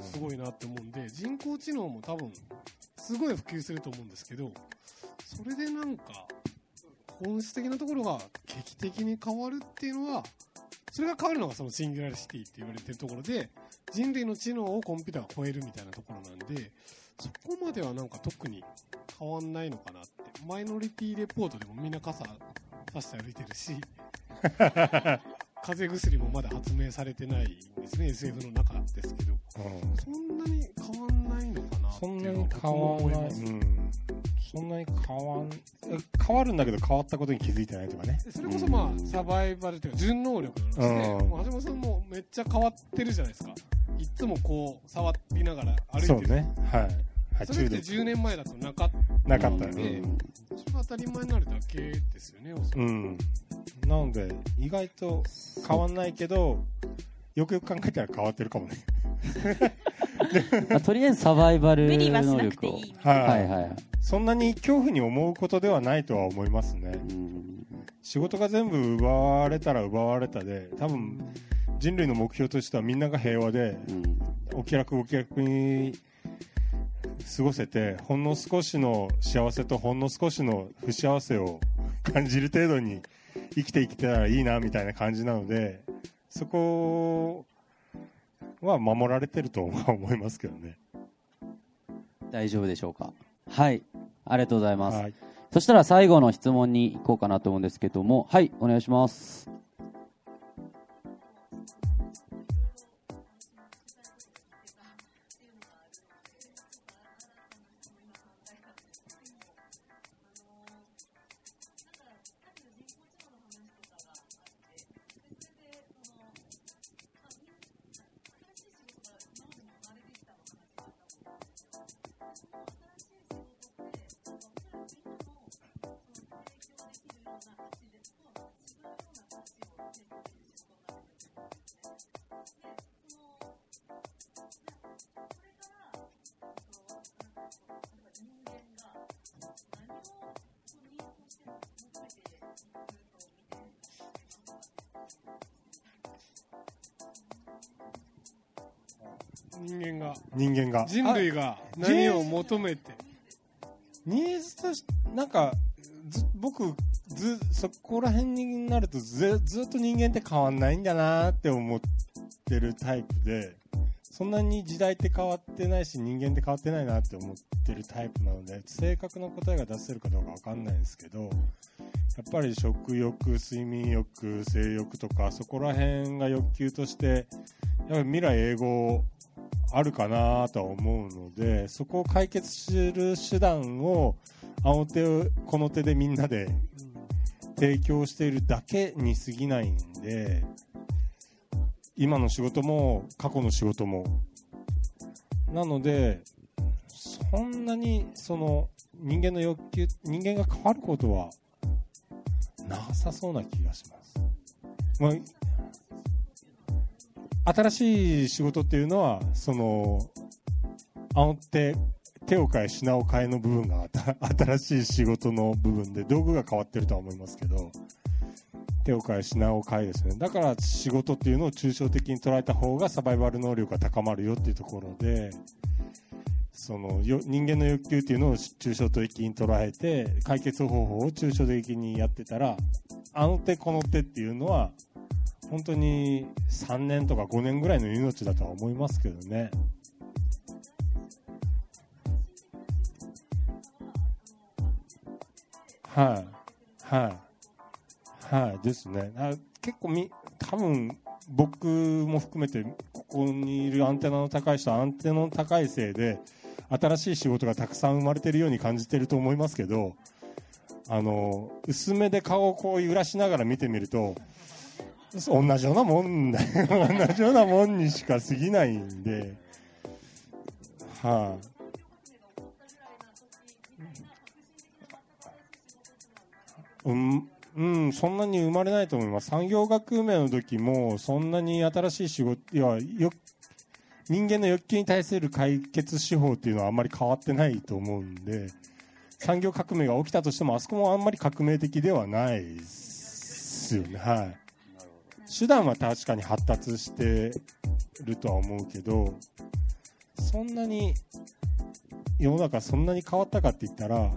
すごいなって思うんで人工知能も多分すごい普及すると思うんですけどそれでなんか本質的なところが劇的に変わるっていうのはそれが変わるのがそのシンギュラリシティって言われてるところで人類の知能をコンピューターが超えるみたいなところなんでそこまではなんか特に変わんないのかなって。マイノリティレポートでもみんな傘さして歩いてるし 風邪薬もまだ発明されてないんですね SF の中ですけど。うん。そんなに変わんないのかなってそんなにいうのは僕変もわんない、思いますうん、そんなに変わんえ変わるんだけど変わったことに気づいてないとかね。それこそまあサバイバルというか純能力の話で、うん。もう橋本さんもめっちゃ変わってるじゃないですか。いっつもこう触りながら歩いてる。そうね。はい、はい、それって中10年前だとなかっ毒なかったうん。ねそれが当たり前になるだけですよねおそらく。うん。なので意外と変わんないけどよくよく考えたら変わってるかもね。まあとりあえずサバイバル能力を。はい、はい。そんなに恐怖に思うことではないとは思いますね。うん。仕事が全部奪われたら奪われたで多分人類の目標としてはみんなが平和でうん。お気楽お気楽に過ごせてほんの少しの幸せとほんの少しの不幸せを感じる程度に生きていけたらいいなみたいな感じなのでそこは守られてるとは思いますけどね。大丈夫でしょうか？はい。ありがとうございます、はい。そしたら最後の質問に行こうかなと思うんですけども。はいお願いします人類が何を求めて。ニーズとしなんかず僕ずそこら辺になるとずずっと人間って変わんないんだなって思ってるタイプでそんなに時代って変わってないし人間って変わってないなって思ってるタイプなので正確な答えが出せるかどうかわかんないんですけどやっぱり食欲睡眠欲性欲とかそこら辺が欲求としてやっぱり未来英語あるかなとは思うのでそこを解決する手段をあの手をこの手でみんなで提供しているだけに過ぎないんで今の仕事も過去の仕事も。なのでそんなにその人間の欲求人間が変わることはなさそうな気がします、まあ、新しい仕事っていうのはそのあの手手を変え品を変えの部分が 新しい仕事の部分で道具が変わってるとは思いますけど手を変え品を変えですね。だから仕事っていうのを抽象的に捉えた方がサバイバル能力が高まるよっていうところでそのよ人間の欲求っていうのを抽象的に捉えて解決方法を抽象的にやってたらあの手この手っていうのは本当に3年とか5年ぐらいの命だとは思いますけどね。はい、はい、はいですね。あ結構み多分僕も含めてここにいるアンテナの高い人はアンテナの高いせいで新しい仕事がたくさん生まれてるように感じてると思いますけどあの薄めで顔をこう揺らしながら見てみると同じようなもんだよ 同じようなもんにしか過ぎないんではい、うん、うん、そんなに生まれないと思います。産業革命の時も、そんなに新しい仕事、いや、よ、人間の欲求に対する解決手法っていうのはあんまり変わってないと思うんで、産業革命が起きたとしても、あそこもあんまり革命的ではないですよね。はい。手段は確かに発達してるとは思うけど、そんなに、世の中そんなに変わったかって言ったら、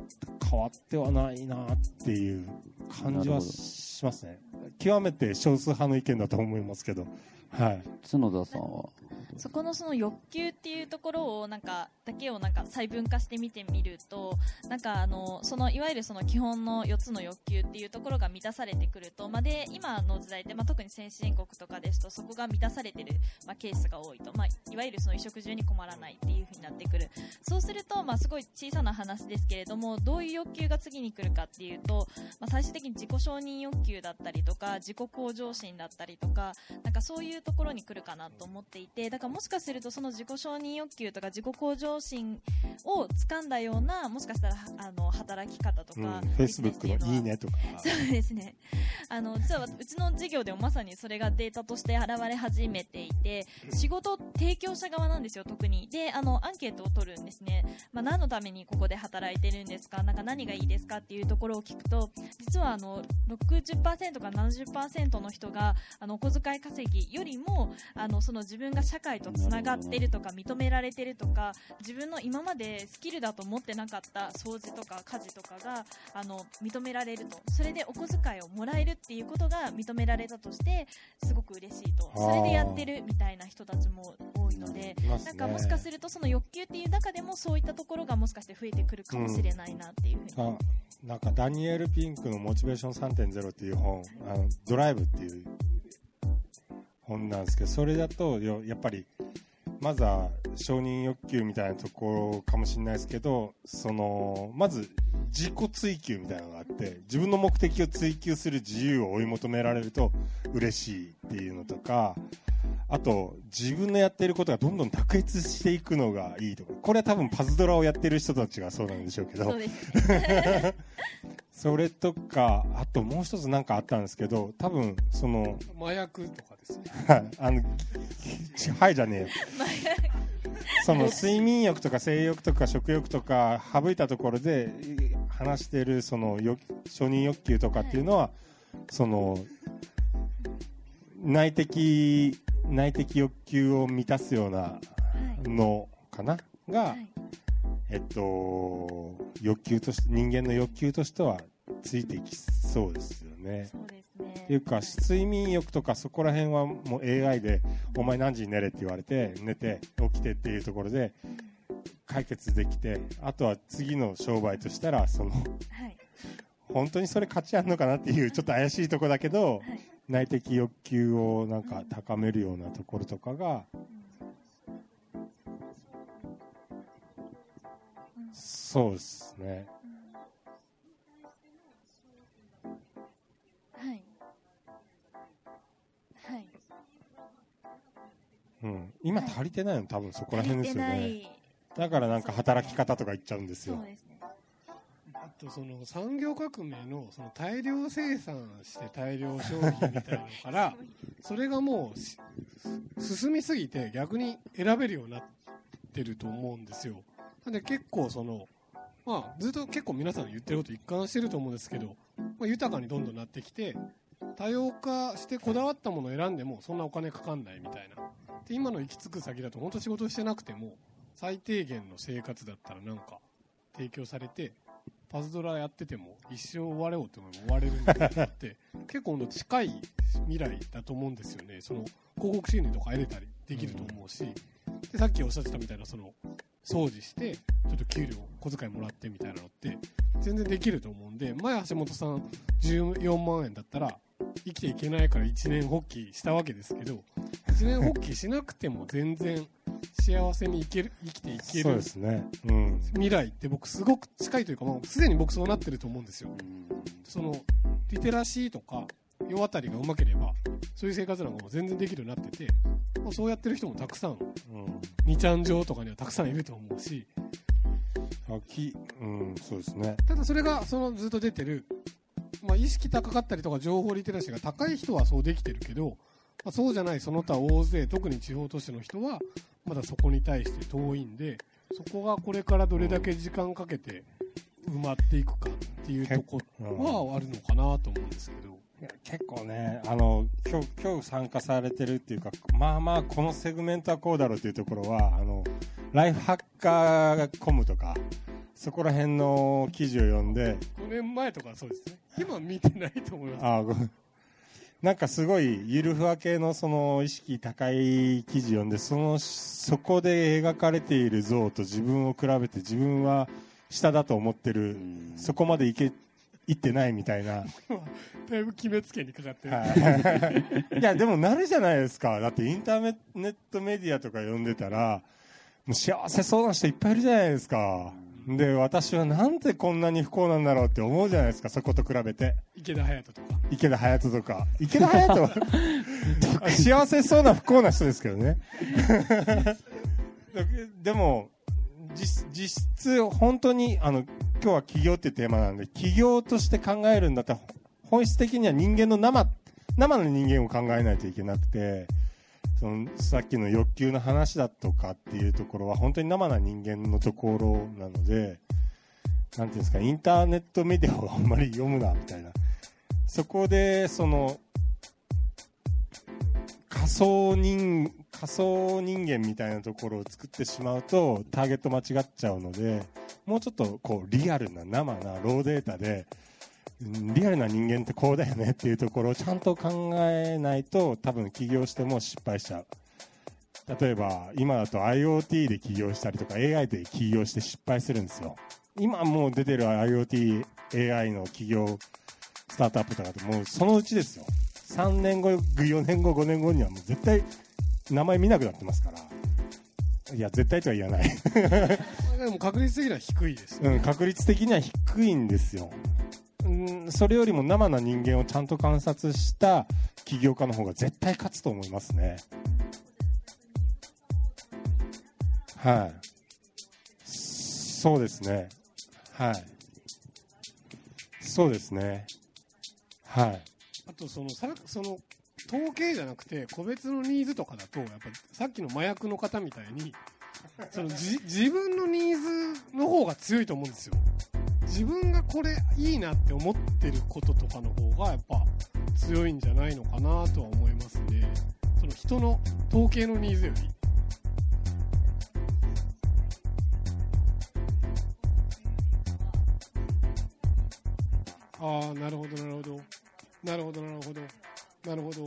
変わってはないなっていう感じはしますね。極めて少数派の意見だと思いますけど、はい。角田さんは？そこのその欲求っていうところをなんかだけをなんか細分化して見てみるとなんかあのそのいわゆるその基本の4つの欲求っていうところが満たされてくると、まあ、で今の時代って、まあ、特に先進国とかですとそこが満たされてる、まあ、ケースが多いと、まあ、いわゆるその衣食住に困らないっていう風になってくるそうすると、まあ、すごい小さな話ですけれどもどういう欲求が次に来るかっていうと、まあ、最終的に自己承認欲求だったりとか自己向上心だったりとかなんかそういうところに来るかなと思っていてだからもしかするとその自己承認欲求とか自己向上心を掴んだようなもしかしたらあの働き方とか、うん、ビジネスっていう Facebook のはのいいねとか。そうですね。あの、実はうちの授業でもまさにそれがデータとして現れ始めていて、仕事提供者側なんですよ、特に。で、あの、アンケートを取るんですね。まあ、何のためにここで働いてるんですか？なんか何がいいですか？っていうところを聞くと、実はあの、60%から70%の人が、あの、お小遣い稼ぎよりも、あの、その自分が社会とつながってるとか、認められてるとか、自分の今までスキルだと思ってなかった掃除とか家事とかが、あの、認められると。それでお小遣いをもらえるっていうことが認められたとして、すごく嬉しいと。それでやってるみたいな人たちも多いので、なんかもしかするとその欲求っていう中でもそういったところがもしかして増えてくるかもしれないなっていうふうに。あなんかダニエル・ピンクの「モチベーション3.0」っていう本あのドライブっていう本なんですけどそれだとやっぱりまずは承認欲求みたいなところかもしれないですけどそのまず自己追求みたいなのがあって自分の目的を追求する自由を追い求められると嬉しいっていうのとかあと自分のやってることがどんどん卓越していくのがいいとかこれは多分パズドラをやってる人たちがそうなんでしょうけどそうですね。それとか、あともう一つなんかあったんですけど、多分、その、麻薬とかですねはいあの、ちはいじゃねえよ。その睡眠欲とか性欲とか食欲とか省いたところで話してるその欲承認欲求とかっていうのは、その内的内的欲求を満たすようなはい。のかな？が、はい。えっと、欲求として、人間の欲求としてはついてきそうですよね。そうですね。っていうか睡眠欲とかそこら辺はもう AI でお前何時に寝れって言われて寝て起きてっていうところで解決できてあとは次の商売としたらそのはい。本当にそれ価値あるのかなっていうちょっと怪しいとこだけどはい内的欲求をなんか高めるようなところとかがそうですね。はい。はい。うん、今足りてないの？多分そこら辺ですよね。い。だからなんか働き方とか言っちゃうんですよ。そうですとその産業革命のその大量生産して大量消費みたいなのから それがもうし進みすぎて逆に選べるようになってると思うんですよ。なんで結構そのまあずっと結構皆さん言ってること一貫してると思うんですけど、まあ、豊かにどんどんなってきて多様化してこだわったものを選んでもそんなお金かかんないみたいな。で今の行き着く先だと本当仕事してなくても最低限の生活だったらなんか提供されてパズドラやってても一生終われようって思えば終われるみたいなのって結構の近い未来だと思うんですよね。その広告収入とか得れたりできると思うしでさっきおっしゃってたみたいなその掃除してちょっと給料小遣いもらってみたいなのって全然できると思うんで前橋本さん14万円だったら生きていけないから一年発起したわけですけど一年発起しなくても全然幸せに生ける生きていけるそうですね。うん。未来って僕すごく近いというかもうすでに僕そうなってると思うんですよ。そのリテラシーとか世渡りがうまければそういう生活なんかも全然できるようになってて、まあ、そうやってる人もたくさんうん。2ちゃん上とかにはたくさんいると思うし。あきうんそうですね。ただそれがそのずっと出てる、まあ、意識高かったりとか情報リテラシーが高い人はそうできてるけど、まあ、そうじゃないその他大勢特に地方都市の人はまだそこに対して遠いんでそこがこれからどれだけ時間かけて埋まっていくかっていうとこはあるのかなと思うんですけど。いや結構ねあの今日今日参加されてるっていうかまあまあこのセグメントはこうだろうっていうところはあのライフハッカーコムとかそこら辺の記事を読んで5年前とかそうですね。今見てないと思います。あなんかすごいゆるふわ系のその意識高い記事読んでそのそこで描かれている像と自分を比べて自分は下だと思ってるそこまでいけいってないみたいな。だいぶ決めつけにかかってる、はい。いやでもなるじゃないですか。だってインターネットメディアとか読んでたらもう幸せそうな人いっぱいいるじゃないですかで私はなんでこんなに不幸なんだろうって思うじゃないですかそこと比べて。池田隼人とか。池田隼人とか。池田隼人は 幸せそうな不幸な人ですけどね。でも実実質本当にあの今日は企業ってテーマなんで企業として考えるんだったら本質的には人間の生生の人間を考えないといけなくてそのさっきの欲求の話だとかっていうところは本当に生な人間のところなのでなんていうんですかインターネットメディアをあんまり読むなみたいな。そこでその仮想人仮想人間みたいなところを作ってしまうとターゲット間違っちゃうのでもうちょっとこうリアルな生なローデータでリアルな人間ってこうだよねっていうところをちゃんと考えないと多分起業しても失敗しちゃう。例えば今だと IoT で起業したりとか AI で起業して失敗するんですよ。今もう出てる IoTAI の企業スタートアップとかってもうそのうちですよ。3年後4年後5年後にはもう絶対名前見なくなってますから。いや絶対とは言わない、でも確率的には低いですよ、うん、確率的には低いんですようんそれよりも生な人間をちゃんと観察した起業家の方が絶対勝つと思いますね。はい。そうですね。はい。そうですね。はい。あとそのさその統計じゃなくて個別のニーズとかだとやっぱさっきの麻薬の方みたいにその自分のニーズの方が強いと思うんですよ。自分がこれいいなって思ってることとかの方がやっぱ強いんじゃないのかなとは思いますね。その人の統計のニーズより。ああなるほどなるほど。なるほどなるほど。なるほど。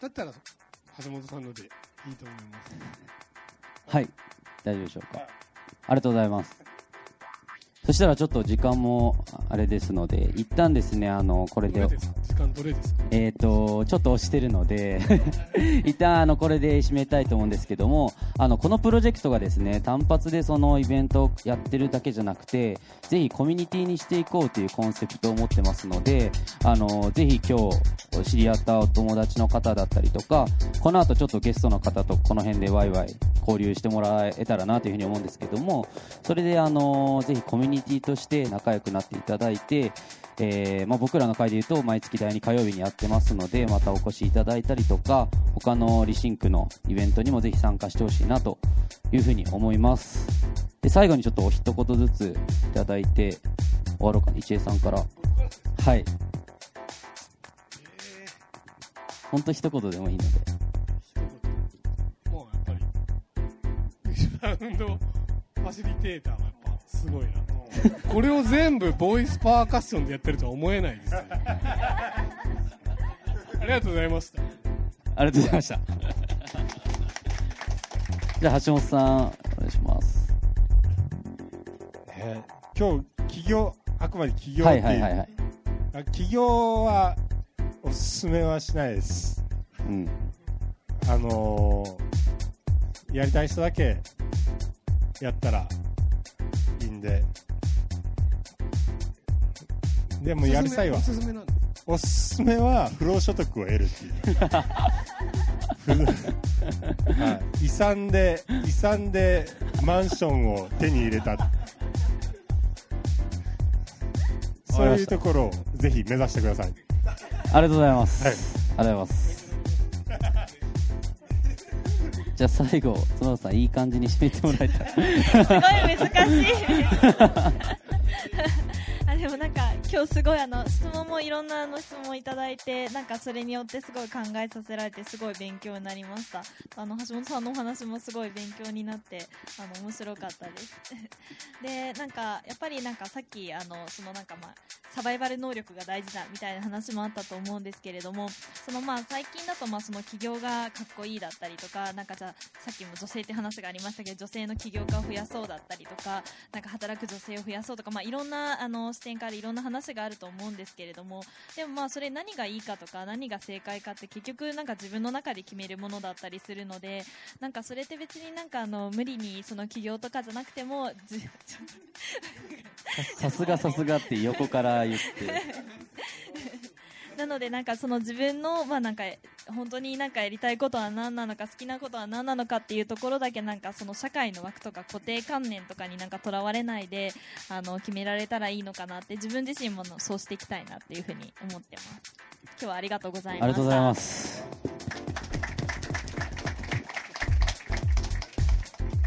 だったら橋本さんのでいいと思います。はい。大丈夫でしょうか。ありがとうございますそしたらちょっと時間もあれですので一旦ですねあのこれで。時間どれですか？えー、とちょっと押してるので 一旦あのこれで締めたいと思うんですけどもあのこのプロジェクトがですね単発でそのイベントをやってるだけじゃなくてぜひコミュニティにしていこうというコンセプトを持ってますのであのぜひ今日知り合ったお友達の方だったりとかこの後ちょっとゲストの方とこの辺でワイワイ交流してもらえたらなというふうに思うんですけどもそれであのぜひコミュニティとして仲良くなっていただいてえーまあ、僕らの会でいうと毎月第2火曜日にやってますのでまたお越しいただいたりとか他のリシンクのイベントにもぜひ参加してほしいなというふうに思います。で最後にちょっとお一言ずついただいて終わろうかな。一恵さんから。はい。本当一言でもいいので。一言もうやっぱりサウンドファシリテーターはすごいな。これを全部ボイスパーカッションでやってるとは思えないですありがとうございました。ありがとうございました。じゃあ橋本さんお願いします。えー今日起業あくまで起業っていう、はいはいはいはい。あ起業はおすすめはしないです。うん。あのーやりたい人だけやったらで。でもやる際はおすすめなんです。おすすめは不労所得を得るっていう。ふ はい、遺産で遺産でマンションを手に入れた。そういうところをぜひ目指してください。ありがとうございます、はい。ありがとうございますじゃあ最後角田さんいい感じに締めてもらえたいすごい難しい あでもなんか今日すごいあの質問もいろんなあの質問をいただいてなんかそれによってすごい考えさせられてすごい勉強になりました。あの橋本さんのお話もすごい勉強になってあの面白かったです。でなんかやっぱりなんかさっきあのそのなんかまあサバイバル能力が大事だみたいな話もあったと思うんですけれどもそのまあ最近だとまあその起業がかっこいいだったりとかなんかじゃさっきも女性って話がありましたけど女性の起業家を増やそうだったりとかなんか働く女性を増やそうとか、まあ、いろんなあの視点からいろんな話があると思うんですけれどもでもまあそれ何がいいかとか何が正解かって結局なんか自分の中で決めるものだったりするのでなんかそれって別になんかあの無理にその起業とかじゃなくてもじ さすがさすがって横から言って なのでなんかその自分のまあなんか本当になんかやりたいことは何なのか好きなことは何なのかっていうところだけなんかその社会の枠とか固定観念とかになんかとらわれないであの決められたらいいのかなって自分自身もそうしていきたいなっていうふうに思ってます。今日はありがとうございました。ありがとうございます。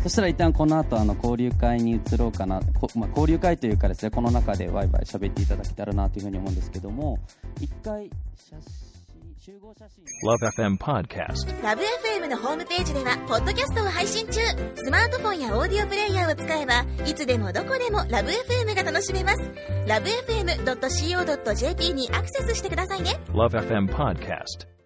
そしたら一旦この後あの交流会に移ろうかな、こまあ、交流会というかですねこの中でワイワイ喋っていただけたらなというふうに思うんですけども。一回写真集合写真。Love FM Podcast. ラブ f m のホームページではポッドキャストを配信中。スマートフォンやオーディオプレイヤーを使えばいつでもどこでもラブ f m が楽しめます。ラブ FM.co.jp にアクセスしてくださいね。Love FM Podcast.